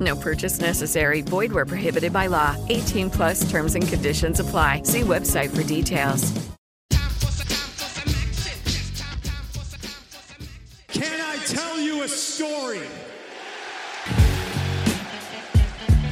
No purchase necessary. Void where prohibited by law. 18 plus terms and conditions apply. See website for details. Can I tell you a story?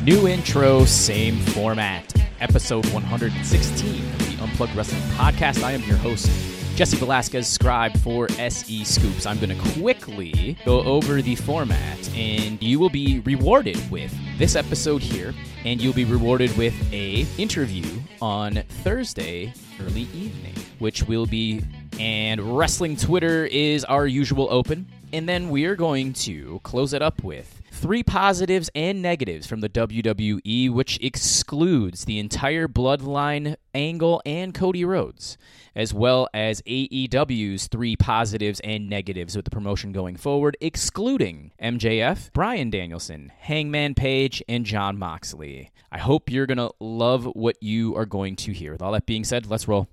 New intro, same format. Episode 116 of the Unplugged Wrestling Podcast. I am your host, Jesse Velasquez, scribe for SE Scoops. I'm going to quickly go over the format, and you will be rewarded with this episode here, and you'll be rewarded with a interview on Thursday early evening, which will be and wrestling Twitter is our usual open. And then we are going to close it up with three positives and negatives from the WWE, which excludes the entire bloodline angle and Cody Rhodes, as well as AEW's three positives and negatives with the promotion going forward, excluding MJF, Bryan Danielson, Hangman Page, and Jon Moxley. I hope you're going to love what you are going to hear. With all that being said, let's roll.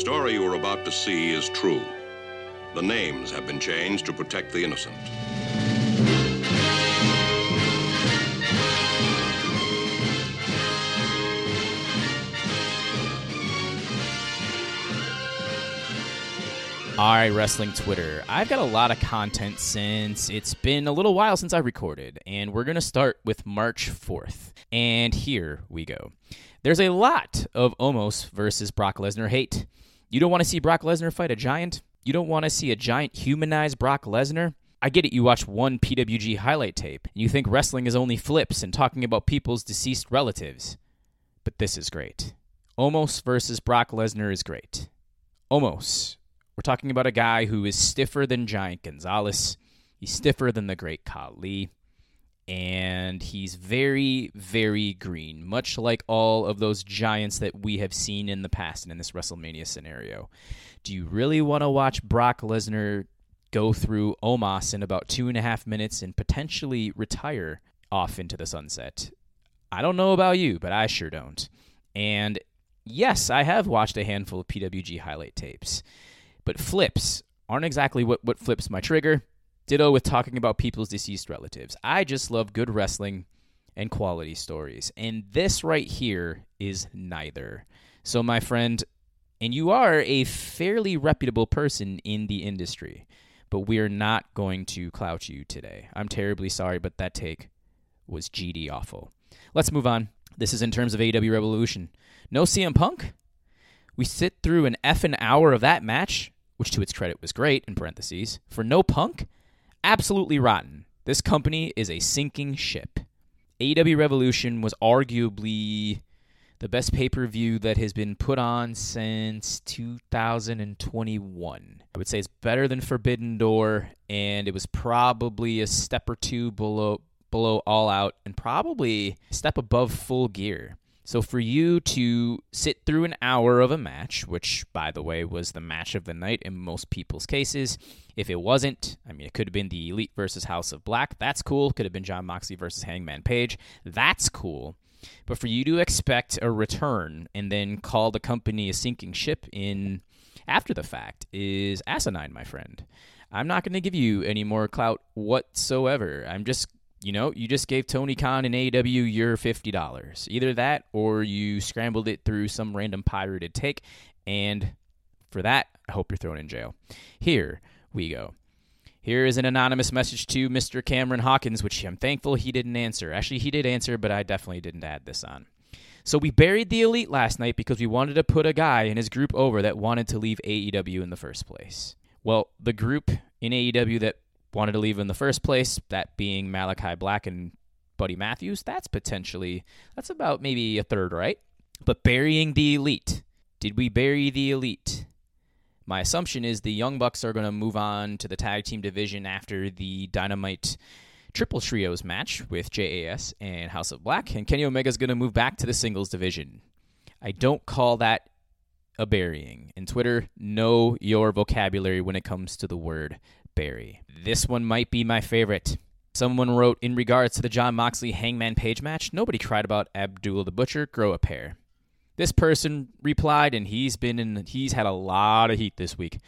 The story you are about to see is true. The names have been changed to protect the innocent. All right, Wrestling Twitter. I've got a lot of content since it's been a little while since I recorded, and we're going to start with March 4th. And here we go. There's a lot of Omos versus Brock Lesnar hate. You don't want to see Brock Lesnar fight a giant? You don't want to see a giant humanize Brock Lesnar? I get it, you watch one PWG highlight tape, and you think wrestling is only flips and talking about people's deceased relatives. But this is great. Omos versus Brock Lesnar is great. Omos we're talking about a guy who is stiffer than Giant Gonzalez. He's stiffer than the great Khali. And he's very, very green, much like all of those giants that we have seen in the past and in this WrestleMania scenario. Do you really want to watch Brock Lesnar go through Omos in about two and a half minutes and potentially retire off into the sunset? I don't know about you, but I sure don't. And yes, I have watched a handful of PWG highlight tapes. But flips aren't exactly what, what flips my trigger. Ditto with talking about people's deceased relatives. I just love good wrestling and quality stories. And this right here is neither. So, my friend, and you are a fairly reputable person in the industry, but we are not going to clout you today. I'm terribly sorry, but that take was GD awful. Let's move on. This is in terms of AEW Revolution. No CM Punk? We sit through an effing hour of that match, which to its credit was great, in parentheses, for no punk? Absolutely rotten. This company is a sinking ship. AEW Revolution was arguably the best pay per view that has been put on since 2021. I would say it's better than Forbidden Door, and it was probably a step or two below below All Out, and probably a step above Full Gear. So for you to sit through an hour of a match, which by the way was the match of the night in most people's cases, if it wasn't, I mean it could have been the Elite versus House of Black, that's cool. Could have been Jon Moxley versus Hangman Page, that's cool. But for you to expect a return and then call the company a sinking ship in after the fact is asinine, my friend. I'm not going to give you any more clout whatsoever. I'm just you know, you just gave Tony Khan and AEW your fifty dollars. Either that, or you scrambled it through some random pirated take, and for that, I hope you're thrown in jail. Here we go. Here is an anonymous message to Mr. Cameron Hawkins, which I'm thankful he didn't answer. Actually, he did answer, but I definitely didn't add this on. So we buried the elite last night because we wanted to put a guy in his group over that wanted to leave AEW in the first place. Well, the group in AEW that wanted to leave in the first place, that being Malachi Black and Buddy Matthews, that's potentially that's about maybe a third, right? But burying the elite. Did we bury the elite? My assumption is the Young Bucks are going to move on to the tag team division after the Dynamite Triple Trios match with JAS and House of Black, and Kenny Omega is going to move back to the singles division. I don't call that a burying. And Twitter, know your vocabulary when it comes to the word bury. This one might be my favorite. Someone wrote in regards to the Jon Moxley Hangman Page match, nobody cried about Abdul the Butcher, grow a pair. This person replied, and he's been in he's had a lot of heat this week.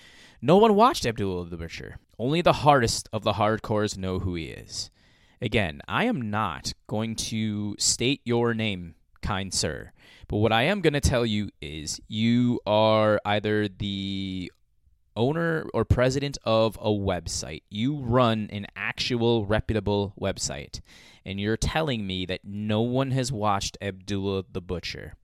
No one watched Abdul the Butcher. Only the hardest of the hardcores know who he is. Again, I am not going to state your name, kind sir. But what I am going to tell you is you are either the owner or president of a website. You run an actual reputable website. And you're telling me that no one has watched Abdullah the Butcher.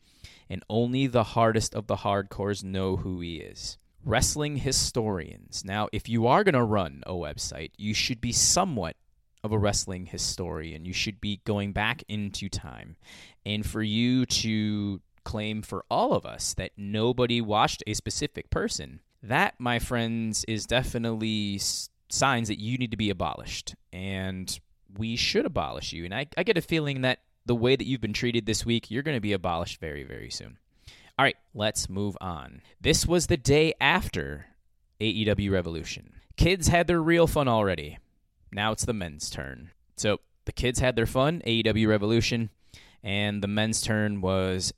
And only the hardest of the hardcores know who he is. Wrestling historians. Now, if you are going to run a website, you should be somewhat of a wrestling historian. You should be going back into time. And for you to claim for all of us that nobody watched a specific person, that, my friends, is definitely signs that you need to be abolished. And we should abolish you. And I, I get a feeling that the way that you've been treated this week, you're going to be abolished very, very soon. All right, let's move on. This was the day after AEW Revolution. Kids had their real fun already. Now it's the men's turn. So the kids had their fun, AEW Revolution, and the men's turn was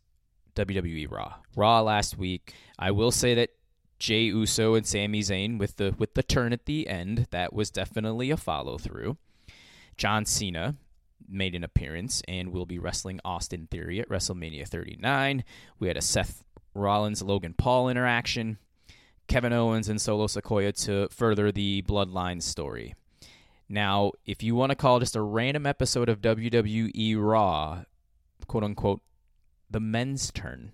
WWE Raw. Raw last week. I will say that Jey Uso and Sami Zayn with the with the turn at the end, that was definitely a follow through. John Cena made an appearance and will be wrestling Austin Theory at WrestleMania 39. We had a Seth Rollins Logan Paul interaction. Kevin Owens and Solo Sikoa to further the Bloodline story. Now, if you want to call just a random episode of WWE Raw, quote unquote, the men's turn,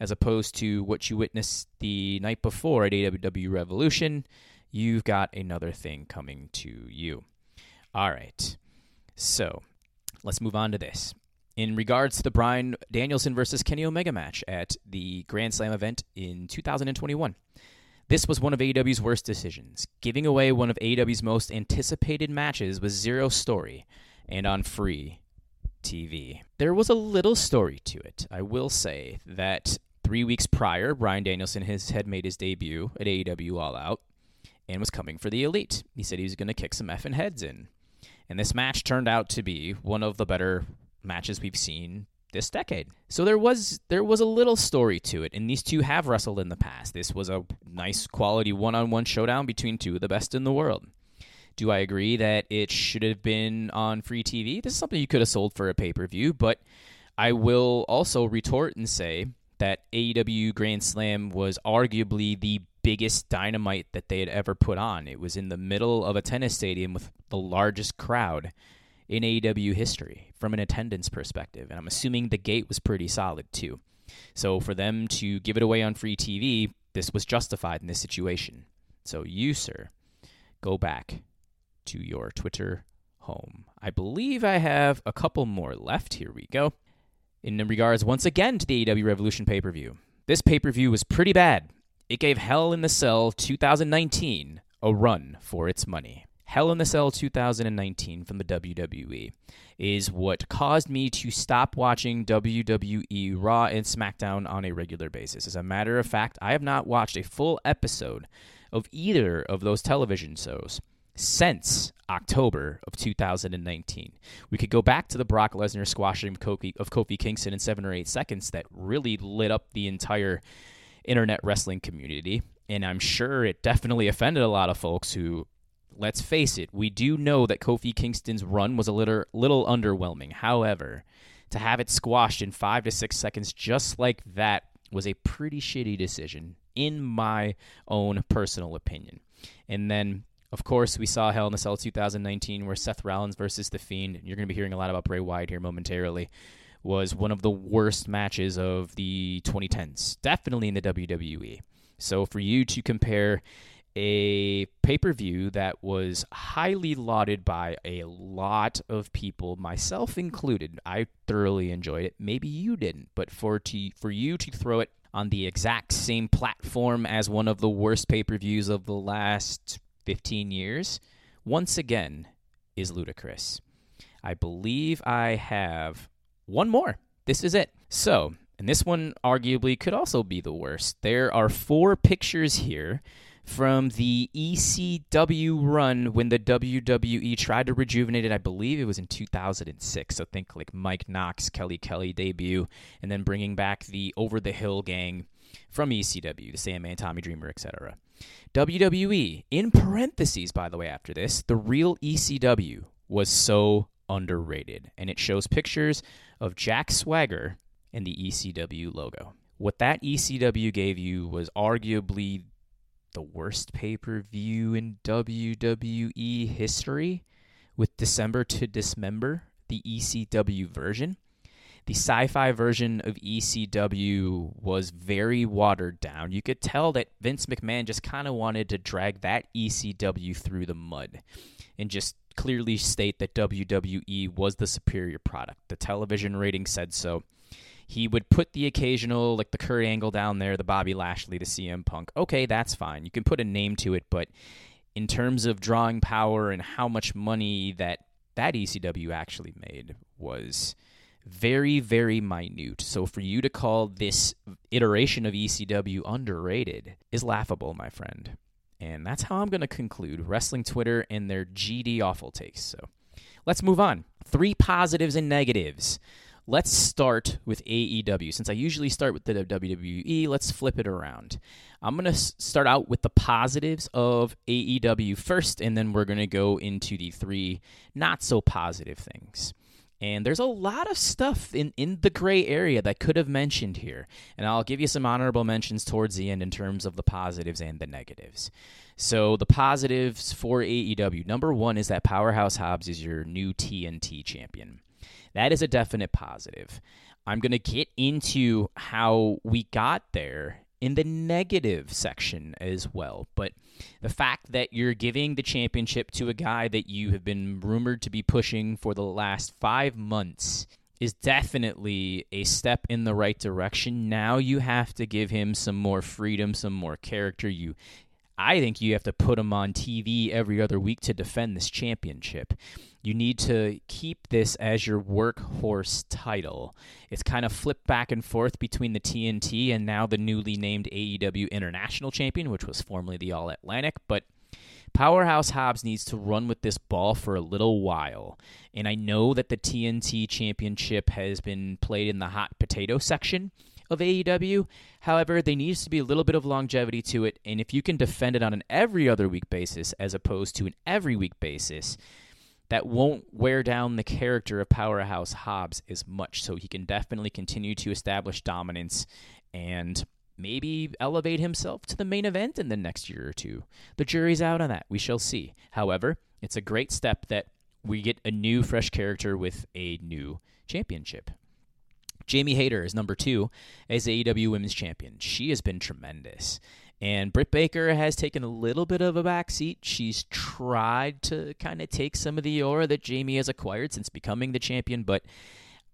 as opposed to what you witnessed the night before at AEW Revolution, you've got another thing coming to you. All right. So, let's move on to this. In regards to the Bryan Danielson versus Kenny Omega match at the Grand Slam event in 2021. This was one of AEW's worst decisions, giving away one of AEW's most anticipated matches with zero story and on free TV. There was a little story to it. I will say that three weeks prior, Bryan Danielson has, had made his debut at AEW All Out and was coming for the Elite. He said he was going to kick some effing heads in. And this match turned out to be one of the better matches we've seen this decade. So there was there was a little story to it, and these two have wrestled in the past. This was a nice quality one-on-one showdown between two of the best in the world. Do I agree that it should have been on free TV? This is something you could have sold for a pay-per-view, but I will also retort and say that AEW Grand Slam was arguably the biggest dynamite that they had ever put on. It was in the middle of a tennis stadium with the largest crowd in AEW history from an attendance perspective. And I'm assuming the gate was pretty solid too. So for them to give it away on free TV, this was justified in this situation. So you, sir, go back to your Twitter home. I believe I have a couple more left. Here we go. In regards once again to the AEW Revolution pay per view, this pay per view was pretty bad. It gave Hell in the Cell 2019 a run for its money. Hell in the Cell 2019 from the WWE is what caused me to stop watching WWE Raw and SmackDown on a regular basis. As a matter of fact, I have not watched a full episode of either of those television shows since October of 2019. We could go back to the Brock Lesnar squashing of Kofi, of Kofi Kingston in seven or eight seconds that really lit up the entire internet wrestling community. And I'm sure it definitely offended a lot of folks who let's face it, we do know that Kofi Kingston's run was a little, little underwhelming. However, to have it squashed in five to six seconds just like that was a pretty shitty decision, in my own personal opinion. And then Of course, we saw Hell in a Cell 2019 where Seth Rollins versus The Fiend, you're going to be hearing a lot about Bray Wyatt here momentarily, was one of the worst matches of the 2010s, definitely in the WWE. So for you to compare a pay per view that was highly lauded by a lot of people, myself included. I thoroughly enjoyed it. Maybe you didn't, but for to for you to throw it on the exact same platform as one of the worst pay per views of the last 15 years, once again, is ludicrous. I believe I have one more. This is it. So, and this one arguably could also be the worst. There are four pictures here from the ECW run when the WWE tried to rejuvenate it. I believe it was in 2006. So think like Mike Knox, Kelly Kelly debut, and then bringing back the Over the Hill gang from ECW, the Sandman, Tommy Dreamer, etc. WWE, in parentheses, by the way, after this, the real ECW was so underrated. And it shows pictures of Jack Swagger and the ECW logo. What that ECW gave you was arguably the worst pay per view in WWE history with December to Dismember, the ECW version. The sci fi version of ECW was very watered down. You could tell that Vince McMahon just kind of wanted to drag that ECW through the mud and just clearly state that WWE was the superior product. The television rating said so. He would put the occasional, like the Kurt Angle down there, the Bobby Lashley, the CM Punk. Okay, that's fine. You can put a name to it, but in terms of drawing power and how much money that that ECW actually made was very, very minute. So for you to call this iteration of ECW underrated is laughable, my friend. And that's how I'm going to conclude Wrestling Twitter and their GD awful takes. So let's move on. Three positives and negatives Let's start with AEW. Since I usually start with the WWE, let's flip it around. I'm going to start out with the positives of AEW first, and then we're going to go into the three not so positive things. And there's a lot of stuff in, in the gray area that could have mentioned here. And I'll give you some honorable mentions towards the end in terms of the positives and the negatives. So, the positives for AEW number one is that Powerhouse Hobbs is your new TNT champion. That is a definite positive. I'm going to get into how we got there in the negative section as well. But the fact that you're giving the championship to a guy that you have been rumored to be pushing for the last five months is definitely a step in the right direction. Now you have to give him some more freedom, some more character. You I think you have to put him on TV every other week to defend this championship. You need to keep this as your workhorse title. It's kind of flipped back and forth between the TNT and now the newly named AEW International Champion, which was formerly the All Atlantic. But Powerhouse Hobbs needs to run with this ball for a little while. And I know that the TNT Championship has been played in the hot potato section of AEW. However, there needs to be a little bit of longevity to it, and if you can defend it on an every other week basis as opposed to an every week basis, that won't wear down the character of Powerhouse Hobbs as much. So he can definitely continue to establish dominance and maybe elevate himself to the main event in the next year or two. The jury's out on that. We shall see. However, it's a great step that we get a new, fresh character with a new championship. Jamie Hayter is number two as AEW Women's Champion. She has been tremendous. And Britt Baker has taken a little bit of a backseat. She's tried to kind of take some of the aura that Jamie has acquired since becoming the champion, but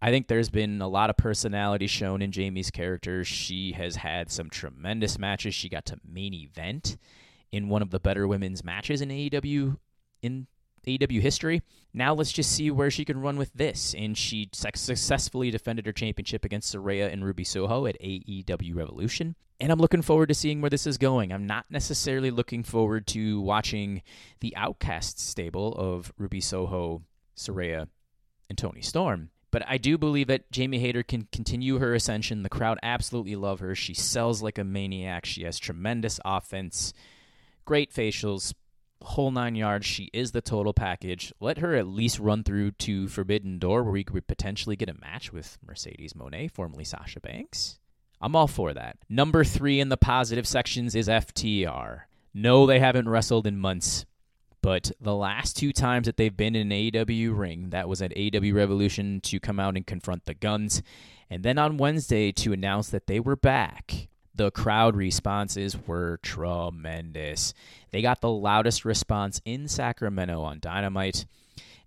I think there's been a lot of personality shown in Jamie's character. She has had some tremendous matches. She got to main event in one of the better women's matches in AEW in AEW history. Now let's just see where she can run with this. And she successfully defended her championship against Saraya and Ruby Soho at AEW Revolution. And I'm looking forward to seeing where this is going. I'm not necessarily looking forward to watching the Outcast stable of Ruby Soho, Saraya, and Toni Storm. But I do believe that Jamie Hayter can continue her ascension. The crowd absolutely love her. She sells like a maniac. She has tremendous offense, great facials, whole nine yards. She is the total package. Let her at least run through to Forbidden Door, where we could potentially get a match with Mercedes Moné, formerly Sasha Banks. I'm all for that. Number three in the positive sections is FTR. No, they haven't wrestled in months. But the last two times that they've been in an AEW ring, that was at AEW Revolution to come out and confront the Guns, and then on Wednesday to announce that they were back. The crowd responses were tremendous. They got the loudest response in Sacramento on Dynamite.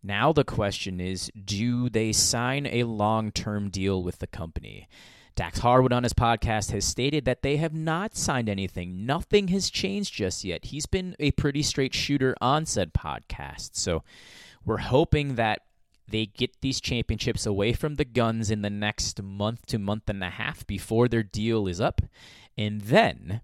Now the question is do they sign a long term deal with the company? Dax Harwood on his podcast has stated that they have not signed anything. Nothing has changed just yet. He's been a pretty straight shooter on said podcast. So we're hoping that they get these championships away from the guns in the next month to month and a half before their deal is up. And then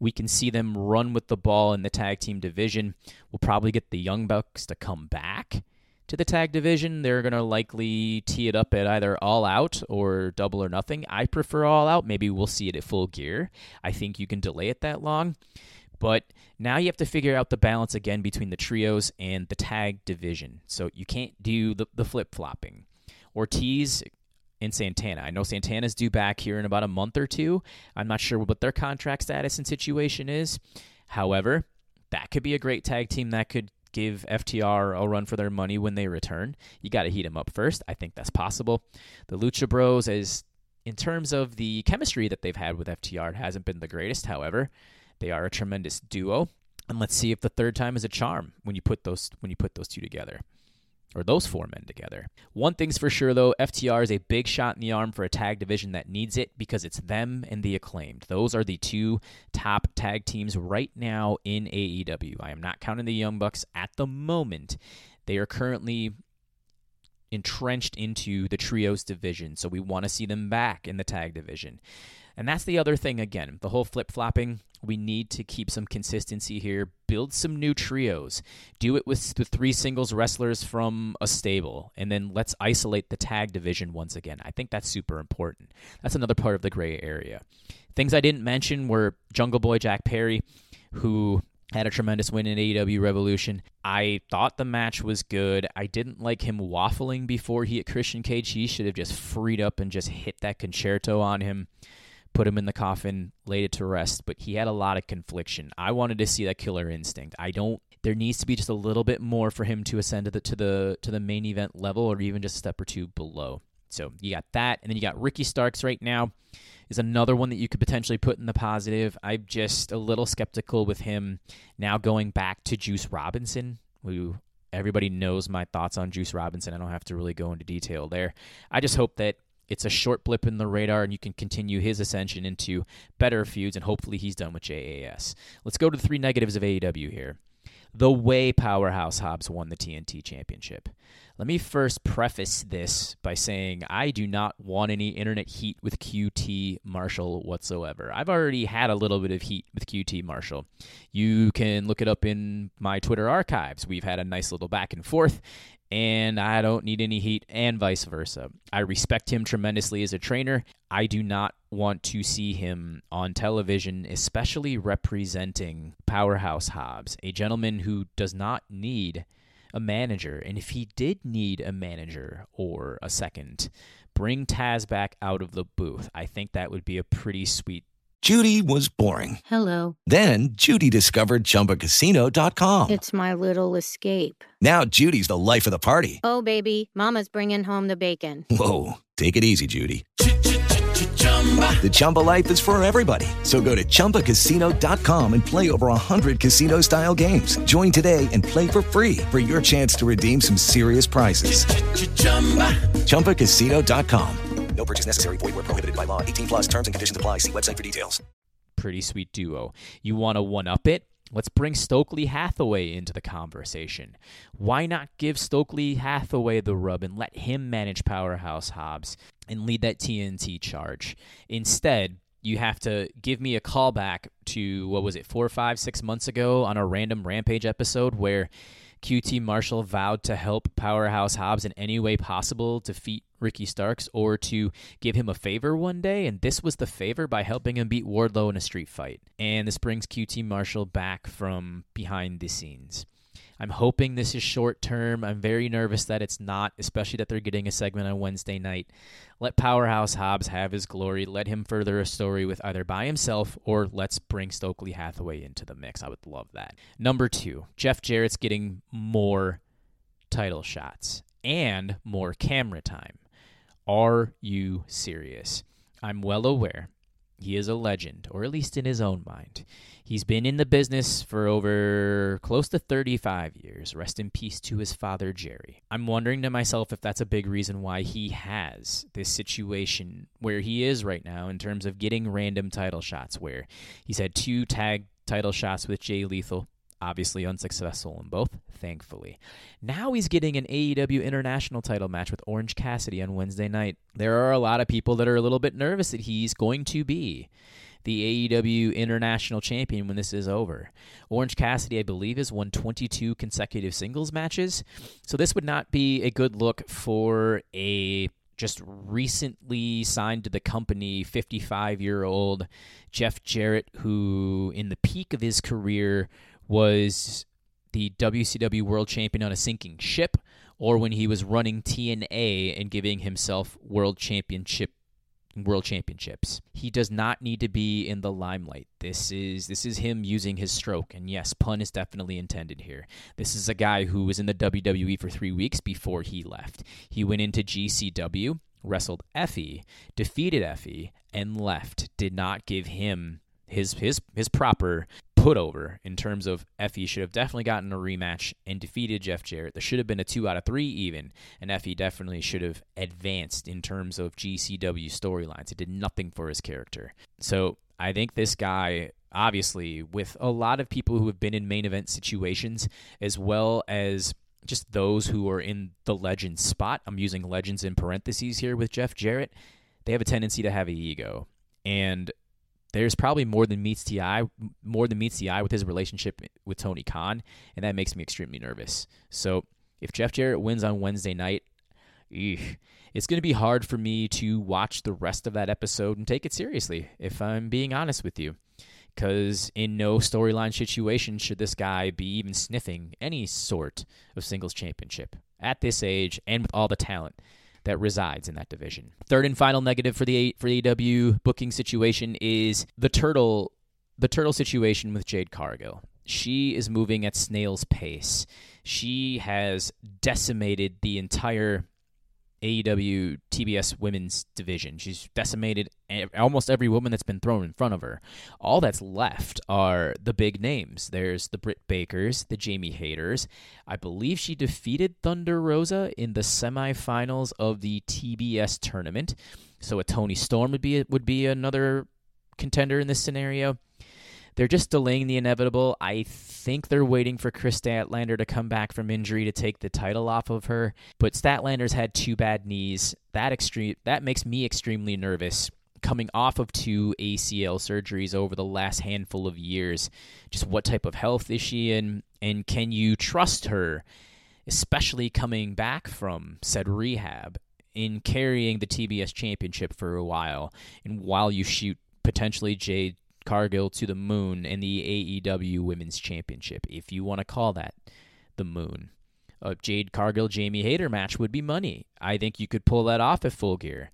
we can see them run with the ball in the tag team division. We'll probably get the Young Bucks to come back to the tag division. They're going to likely tee it up at either all out or double or nothing. I prefer all out. Maybe we'll see it at full gear. I think you can delay it that long. But now you have to figure out the balance again between the trios and the tag division. So you can't do the, the flip flopping. Ortiz and Santana. I know Santana's due back here in about a month or two. I'm not sure what their contract status and situation is. However, that could be a great tag team that could give FTR a run for their money when they return. You got to heat them up first. I think that's possible. The Lucha Bros, as in terms of the chemistry that they've had with FTR, it hasn't been the greatest. However, they are a tremendous duo, and let's see if the third time is a charm when you put those when you put those two together or those four men together. One thing's for sure, though FTR is a big shot in the arm for a tag division that needs it because it's them and the acclaimed. Those are the two top tag teams right now in AEW. I am not counting the Young Bucks at the moment. They are currently entrenched into the trios division, so we want to see them back in the tag division. And that's the other thing again, the whole flip flopping. We need to keep some consistency here, build some new trios, do it with the three singles wrestlers from a stable, and then let's isolate the tag division once again. I think that's super important. That's another part of the gray area. Things I didn't mention were Jungle Boy Jack Perry, who had a tremendous win in AEW Revolution. I thought the match was good. I didn't like him waffling before he hit Christian Cage. He should have just freed up and just hit that Con-Chair-To on him put him in the coffin, laid it to rest, but he had a lot of confliction. I wanted to see that killer instinct. I don't there needs to be just a little bit more for him to ascend to the to the to the main event level or even just a step or two below. So you got that, and then you got Ricky Starks right now is another one that you could potentially put in the positive. I'm just a little skeptical with him now going back to Juice Robinson, who everybody knows my thoughts on Juice Robinson. I don't have to really go into detail there. I just hope that it's a short blip in the radar and you can continue his ascension into better feuds and hopefully he's done with JAS. Let's go to the three negatives of AEW here. The way Powerhouse Hobbs won the TNT Championship. Let me first preface this by saying I do not want any internet heat with QT Marshall whatsoever. I've already had a little bit of heat with QT Marshall. You can look it up in my Twitter archives. We've had a nice little back and forth, and I don't need any heat, and vice versa. I respect him tremendously as a trainer. I do not want to see him on television, especially representing Powerhouse Hobbs, a gentleman who does not need a manager. And if he did need a manager or a second, bring Taz back out of the booth. I think that would be a pretty sweet Judy was boring. Hello. Then Judy discovered ChumbaCasino.com. It's my little escape. Now Judy's the life of the party. Oh, baby, Mama's bringing home the bacon. Whoa, take it easy, Judy. The Chumba life is for everybody. So go to ChumbaCasino.com and play over 100 casino style games. Join today and play for free for your chance to redeem some serious prizes. ChumbaCasino.com. No purchase necessary. Void where prohibited by law. 18 plus terms and conditions apply. See website for details. Pretty sweet duo. You want to one up it? Let's bring Stokely Hathaway into the conversation. Why not give Stokely Hathaway the rub and let him manage Powerhouse Hobbs and lead that TNT charge? Instead, you have to give me a callback to what was it, four, five, six months ago on a random Rampage episode where QT Marshall vowed to help Powerhouse Hobbs in any way possible defeat Ricky Starks or to give him a favor one day, and this was the favor by helping him beat Wardlow in a street fight. And this brings QT Marshall back from behind the scenes. I'm hoping this is short term. I'm very nervous that it's not, especially that they're getting a segment on Wednesday night. Let Powerhouse Hobbs have his glory. Let him further a story with either by himself or let's bring Stokely Hathaway into the mix. I would love that. Number two, Jeff Jarrett's getting more title shots and more camera time. Are you serious? I'm well aware he is a legend, or at least in his own mind. He's been in the business for over close to 35 years. Rest in peace to his father, Jerry. I'm wondering to myself if that's a big reason why he has this situation where he is right now in terms of getting random title shots, where he's had two tag title shots with Jay Lethal obviously unsuccessful in both, thankfully. Now he's getting an AEW International title match with Orange Cassidy on Wednesday night. There are a lot of people that are a little bit nervous that he's going to be the AEW International Champion when this is over. Orange Cassidy, I believe, has won 22 consecutive singles matches, so this would not be a good look for a just recently signed to the company 55 year old Jeff Jarrett, who in the peak of his career was the WCW World Champion on a sinking ship, or when he was running TNA and giving himself World Championship world championships. He does not need to be in the limelight. This is this is him using his stroke and yes, pun is definitely intended here. This is a guy who was in the WWE for 3 weeks before he left. He went into GCW, wrestled Effy, defeated Effy, and left. Did not give him his his his proper put over in terms of Effy should have definitely gotten a rematch and defeated Jeff Jarrett. There should have been a two out of three even, and Effy definitely should have advanced in terms of GCW storylines. It did nothing for his character. So I think this guy obviously with a lot of people who have been in main event situations as well as just those who are in the legend spot. I'm using legends in parentheses here with Jeff Jarrett. They have a tendency to have an ego. And there's probably more than meets the eye, more than meets the eye with his relationship with Tony Khan, and that makes me extremely nervous. So if Jeff Jarrett wins on Wednesday night, it's going to be hard for me to watch the rest of that episode and take it seriously, if I'm being honest with you. Because in no storyline situation should this guy be even sniffing any sort of singles championship at this age and with all the talent that resides in that division. Third and final negative for the for the AW booking situation is the turtle the turtle situation with Jade Cargill. She is moving at snail's pace. She has decimated the entire AEW TBS women's division. She's decimated almost every woman that's been thrown in front of her. All that's left are the big names. There's the Britt Bakers, the Jamie Hayters. I believe she defeated Thunder Rosa in the semifinals of the TBS tournament. So a Toni Storm would be would be another contender in this scenario. They're just delaying the inevitable. I think they're waiting for Kris Statlander to come back from injury to take the title off of her. But Statlander's had two bad knees. That extreme that makes me extremely nervous coming off of two ACL surgeries over the last handful of years. Just what type of health is she in and can you trust her especially coming back from said rehab in carrying the TBS championship for a while and while you shoot potentially Jade Cargill to the moon in the AEW Women's Championship, if you want to call that the moon. A Jade Cargill Jamie Hayter match would be money. I think you could pull that off at full gear.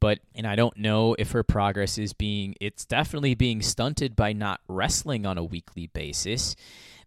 But and I don't know if her progress is being it's definitely being stunted by not wrestling on a weekly basis.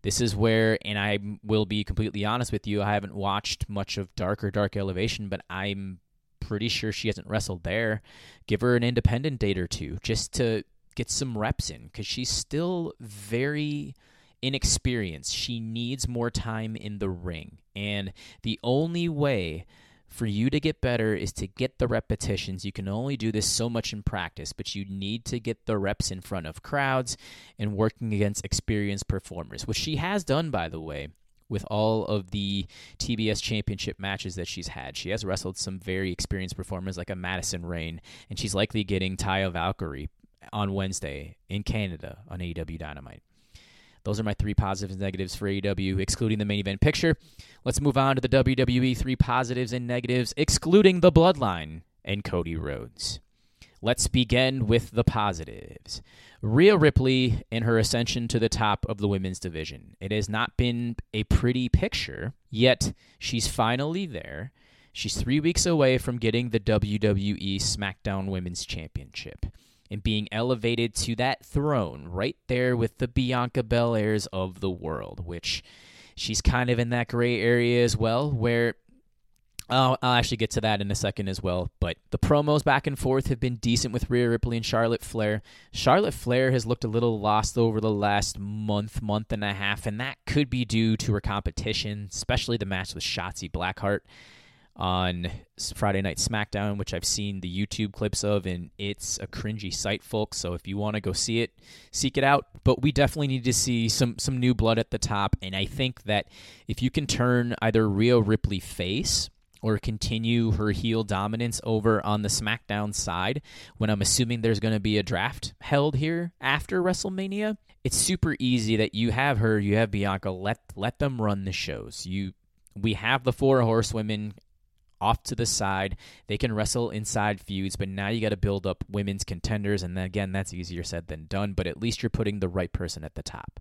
This is where and I will be completely honest with you, I haven't watched much of Dark or Dark Elevation, but I'm pretty sure she hasn't wrestled there. Give her an independent date or two just to get some reps in because she's still very inexperienced. She needs more time in the ring. And the only way for you to get better is to get the repetitions. You can only do this so much in practice, but you need to get the reps in front of crowds and working against experienced performers, which she has done, by the way. With all of the TBS championship matches that she's had, she has wrestled some very experienced performers like a Madison Rayne, and she's likely getting Taya Valkyrie on Wednesday in Canada on AEW Dynamite. Those are my three positives and negatives for AEW, excluding the main event picture. Let's move on to the WWE three positives and negatives, excluding the bloodline and Cody Rhodes. Let's begin with the positives. Rhea Ripley in her ascension to the top of the women's division. It has not been a pretty picture, yet she's finally there. She's three weeks away from getting the WWE SmackDown Women's Championship and being elevated to that throne right there with the Bianca Belairs of the world, which she's kind of in that gray area as well, where I'll, I'll actually get to that in a second as well. But the promos back and forth have been decent with Rhea Ripley and Charlotte Flair. Charlotte Flair has looked a little lost over the last month, month and a half, and that could be due to her competition, especially the match with Shotzi Blackheart on Friday Night SmackDown, which I've seen the YouTube clips of, and it's a cringy sight, folks. So if you want to go see it, seek it out. But we definitely need to see some some new blood at the top, and I think that if you can turn either Rhea Ripley face or continue her heel dominance over on the SmackDown side, when I'm assuming there's going to be a draft held here after WrestleMania, it's super easy that you have her, you have Bianca, let let them run the shows. You we have the four horsewomen off to the side. They can wrestle inside feuds, but now you got to build up women's contenders. And then again, that's easier said than done, but at least you're putting the right person at the top.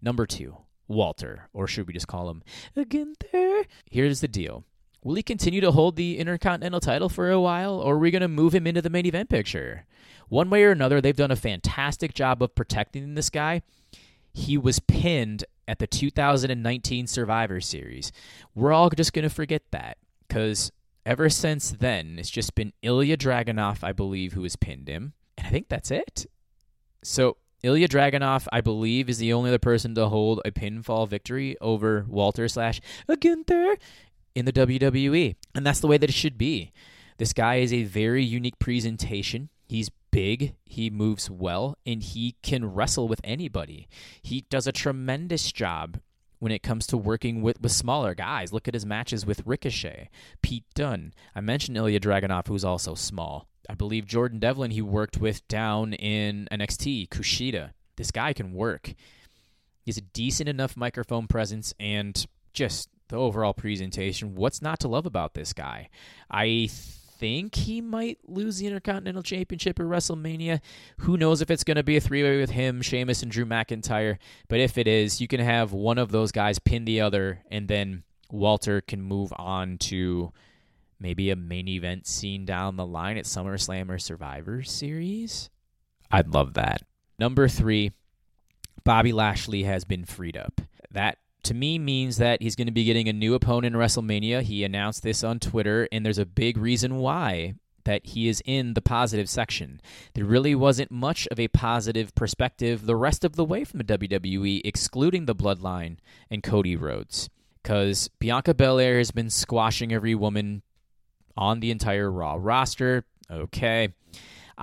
Number two, Walter, or should we just call him Gunther? Here's the deal. Will he continue to hold the Intercontinental title for a while, or are we going to move him into the main event picture? One way or another, they've done a fantastic job of protecting this guy. He was pinned at the 2019 Survivor Series. We're all just going to forget that because ever since then, it's just been Ilja Dragunov, I believe, who has pinned him. And I think that's it. So Ilja Dragunov, I believe, is the only other person to hold a pinfall victory over Walter slash Gunther in the WWE. And that's the way that it should be. This guy is a very unique presentation. He's big, he moves well, and he can wrestle with anybody. He does a tremendous job when it comes to working with, with smaller guys. Look at his matches with Ricochet, Pete Dunne. I mentioned Ilja Dragunov, who's also small. I believe Jordan Devlin he worked with down in NXT, Kushida. This guy can work. He's a decent enough microphone presence and just the overall presentation. What's not to love about this guy? I think he might lose the Intercontinental Championship at WrestleMania. Who knows if it's going to be a three way with him, Sheamus, and Drew McIntyre. But if it is, you can have one of those guys pin the other, and then Walter can move on to maybe a main event scene down the line at SummerSlam or Survivor Series. I'd love that. Number three, Bobby Lashley has been freed up. That to me means that he's going to be getting a new opponent in WrestleMania. He announced this on Twitter, and there's a big reason why that he is in the positive section. There really wasn't much of a positive perspective the rest of the way from the WWE, excluding the Bloodline and Cody Rhodes. Because Bianca Belair has been squashing every woman on the entire Raw roster. Okay.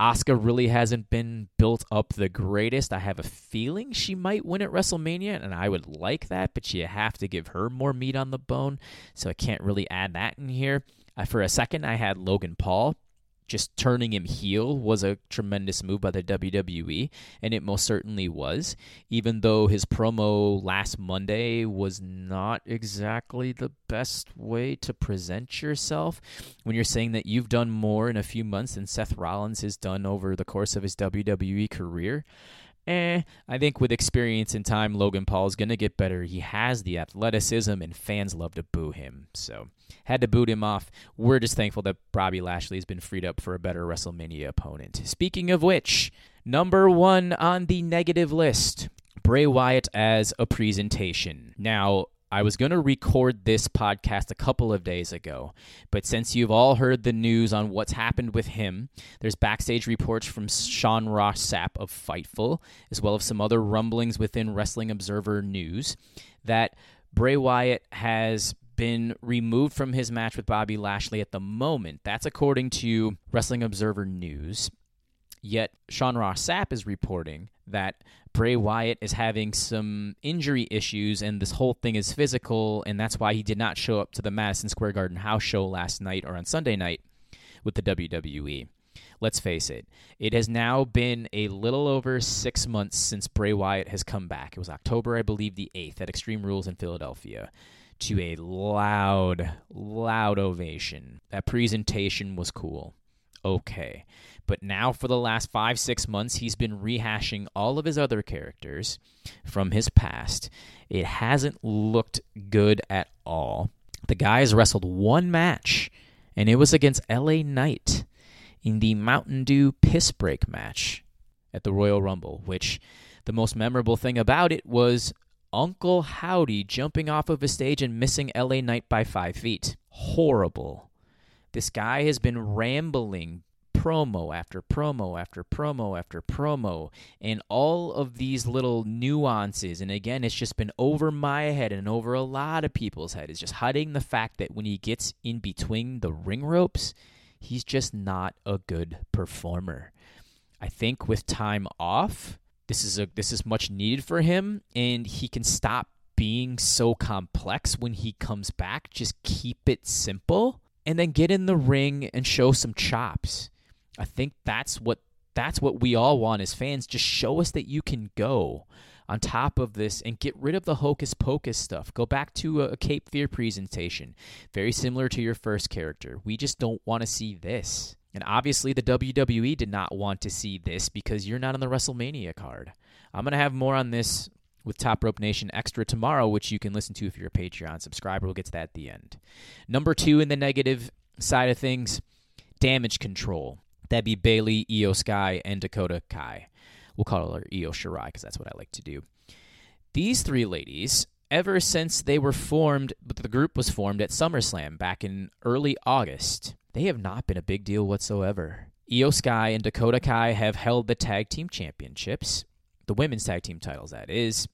Asuka really hasn't been built up the greatest. I have a feeling she might win at WrestleMania, and I would like that, but you have to give her more meat on the bone, so I can't really add that in here. Uh, for a second, I had Logan Paul just turning him heel was a tremendous move by the WWE, and it most certainly was. Even though his promo last Monday was not exactly the best way to present yourself, when you're saying that you've done more in a few months than Seth Rollins has done over the course of his WWE career. Eh, I think with experience and time, Logan Paul is going to get better. He has the athleticism, and fans love to boo him. So, had to boot him off. We're just thankful that Bobby Lashley has been freed up for a better WrestleMania opponent. Speaking of which, number one on the negative list Bray Wyatt as a presentation. Now, I was going to record this podcast a couple of days ago, but since you've all heard the news on what's happened with him, there's backstage reports from Sean Ross Sapp of Fightful, as well as some other rumblings within Wrestling Observer News, that Bray Wyatt has been removed from his match with Bobby Lashley at the moment. That's according to Wrestling Observer News. Yet Sean Ross Sapp is reporting that Bray Wyatt is having some injury issues and this whole thing is physical, and that's why he did not show up to the Madison Square Garden house show last night or on Sunday night with the WWE. Let's face it, it has now been a little over six months since Bray Wyatt has come back. It was October, I believe, the 8th at Extreme Rules in Philadelphia to a loud, loud ovation. That presentation was cool. Okay. But now, for the last five, six months, he's been rehashing all of his other characters from his past. It hasn't looked good at all. The guy has wrestled one match, and it was against LA Knight in the Mountain Dew Piss Break match at the Royal Rumble, which the most memorable thing about it was Uncle Howdy jumping off of a stage and missing LA Knight by five feet. Horrible. This guy has been rambling promo after promo after promo after promo and all of these little nuances and again it's just been over my head and over a lot of people's head is just hiding the fact that when he gets in between the ring ropes he's just not a good performer. I think with time off this is a this is much needed for him and he can stop being so complex when he comes back. Just keep it simple and then get in the ring and show some chops I think that's what that's what we all want as fans. Just show us that you can go on top of this and get rid of the hocus pocus stuff. Go back to a, Cape Fear presentation, very similar to your first character. We just don't want to see this. And obviously, the WWE did not want to see this because you're not on the WrestleMania card. I'm going to have more on this with Top Rope Nation Extra tomorrow, which you can listen to if you're a Patreon subscriber. We'll get to that at the end. Number two in the negative side of things damage control. That'd be Bayley, Iyo Sky, and Dakota Kai. We'll call her Io Shirai because that's what I like to do. These three ladies, ever since they were formed, the group was formed at SummerSlam back in early August, they have not been a big deal whatsoever. Iyo Sky and Dakota Kai have held the tag team championships, the women's tag team titles, that is,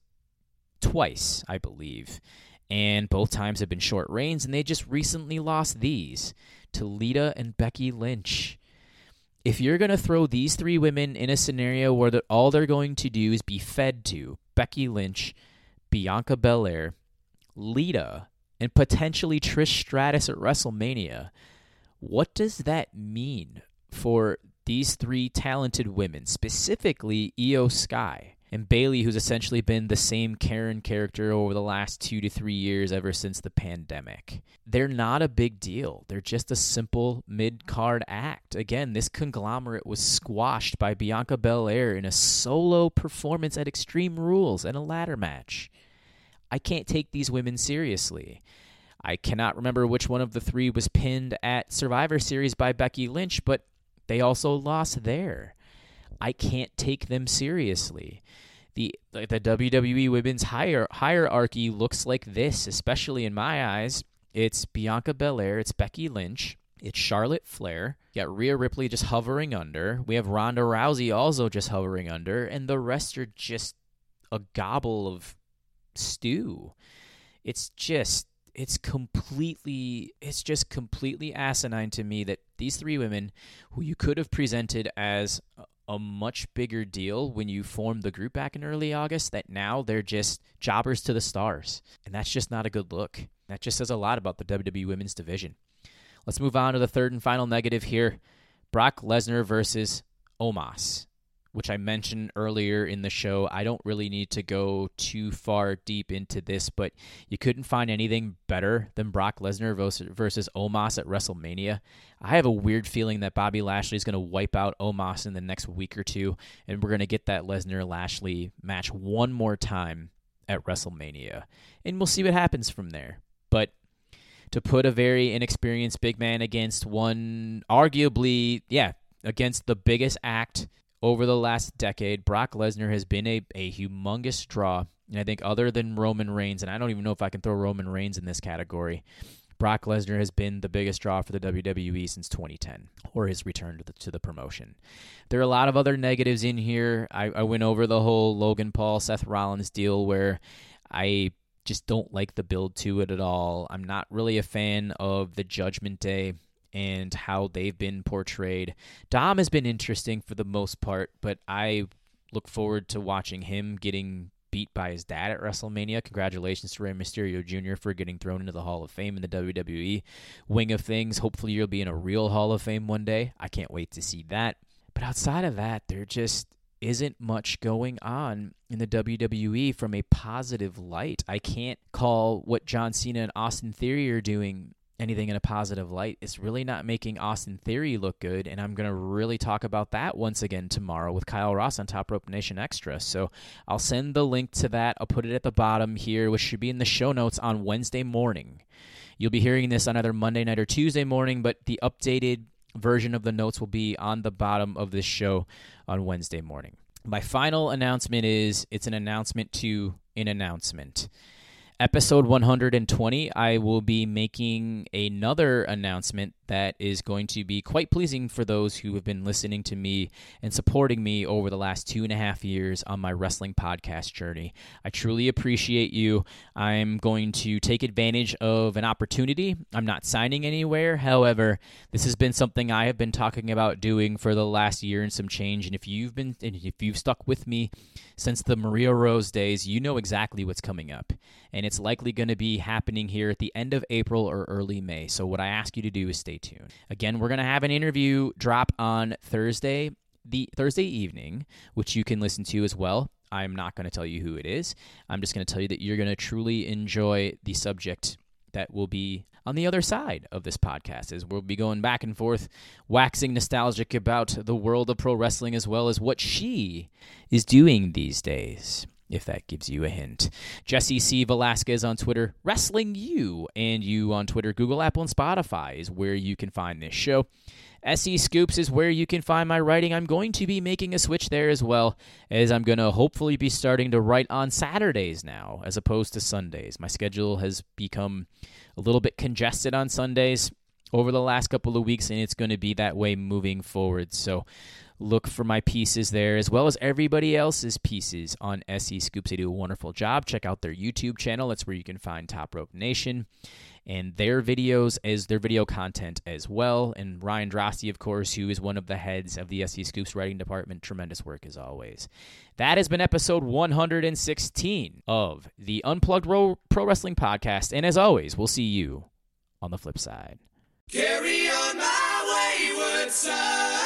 twice, I believe. And both times have been short reigns, and they just recently lost these to Lita and Becky Lynch if you're going to throw these three women in a scenario where the, all they're going to do is be fed to Becky Lynch, Bianca Belair, Lita, and potentially Trish Stratus at WrestleMania, what does that mean for these three talented women, specifically Iyo Sky? and Bayley, who's essentially been the same Karen character over the last two to three years ever since the pandemic. They're not a big deal. They're just a simple mid card act. Again, this conglomerate was squashed by Bianca Belair in a solo performance at Extreme Rules and a ladder match. I can't take these women seriously. I cannot remember which one of the three was pinned at Survivor Series by Becky Lynch, but they also lost there. I can't take them seriously. The the WWE Women's hier- hierarchy looks like this, especially in my eyes. It's Bianca Belair, it's Becky Lynch, it's Charlotte Flair. You got Rhea Ripley just hovering under. We have Ronda Rousey also just hovering under, and the rest are just a gobble of stew. It's just it's completely it's just completely asinine to me that these three women who you could have presented as a much bigger deal when you formed the group back in early August that now they're just jobbers to the stars. And that's just not a good look. That just says a lot about the WWE Women's Division. Let's move on to the third and final negative here Brock Lesnar versus Omos which I mentioned earlier in the show. I don't really need to go too far deep into this, but you couldn't find anything better than Brock Lesnar versus Omos at WrestleMania. I have a weird feeling that Bobby Lashley is going to wipe out Omos in the next week or two, and we're going to get that Lesnar Lashley match one more time at WrestleMania. And we'll see what happens from there. But to put a very inexperienced big man against one, arguably, yeah, against the biggest act over the last decade, Brock Lesnar has been a, a humongous draw. And I think, other than Roman Reigns, and I don't even know if I can throw Roman Reigns in this category, Brock Lesnar has been the biggest draw for the WWE since 2010, or his return to the, to the promotion. There are a lot of other negatives in here. I, I went over the whole Logan Paul, Seth Rollins deal where I just don't like the build to it at all. I'm not really a fan of the Judgment Day and how they've been portrayed. Dom has been interesting for the most part, but I look forward to watching him getting beat by his dad at WrestleMania. Congratulations to Rey Mysterio Jr. for getting thrown into the Hall of Fame in the WWE wing of things. Hopefully, you'll be in a real Hall of Fame one day. I can't wait to see that. But outside of that, there just isn't much going on in the WWE from a positive light. I can't call what John Cena and Austin Theory are doing anything in a positive light, it's really not making Austin Theory look good. And I'm going to really talk about that once again tomorrow with Kyle Ross on Top Rope Nation Extra. So I'll send the link to that. I'll put it at the bottom here, which should be in the show notes on Wednesday morning. You'll be hearing this on either Monday night or Tuesday morning, but the updated version of the notes will be on the bottom of this show on Wednesday morning. My final announcement is it's an announcement to an announcement episode 120, I will be making another announcement that is going to be quite pleasing for those who have been listening to me and supporting me over the last two and a half years on my wrestling podcast journey. I truly appreciate you. I'm going to take advantage of an opportunity. I'm not signing anywhere. However, this has been something I have been talking about doing for the last year and some change. And if you've been, if you've stuck with me since the Maria Rose days, you know exactly what's coming up. And it's likely going to be happening here at the end of April or early May. So, what I ask you to do is stay tuned. Again, we're going to have an interview drop on Thursday, the Thursday evening, which you can listen to as well. I'm not going to tell you who it is. I'm just going to tell you that you're going to truly enjoy the subject that will be on the other side of this podcast as we'll be going back and forth waxing nostalgic about the world of pro wrestling as well as what she is doing these days if that gives you a hint. Jesse C. Velasquez on Twitter, Wrestling You, and you on Twitter, Google, Apple, and Spotify is where you can find this show. SE Scoops is where you can find my writing. I'm going to be making a switch there as well, as I'm going to hopefully be starting to write on Saturdays now, as opposed to Sundays. My schedule has become a little bit congested on Sundays over the last couple of weeks, and it's going to be that way moving forward. So look for my pieces there, as well as everybody else's pieces on SE Scoops. They do a wonderful job. Check out their YouTube channel. That's where you can find Top Rope Nation and their videos as their video content as well. And Ryan Drosty, of course, who is one of the heads of the SE Scoops writing department. Tremendous work as always. That has been episode 116 of the Unplugged Pro Wrestling Podcast. And as always, we'll see you on the flip side. Carry on my wayward son.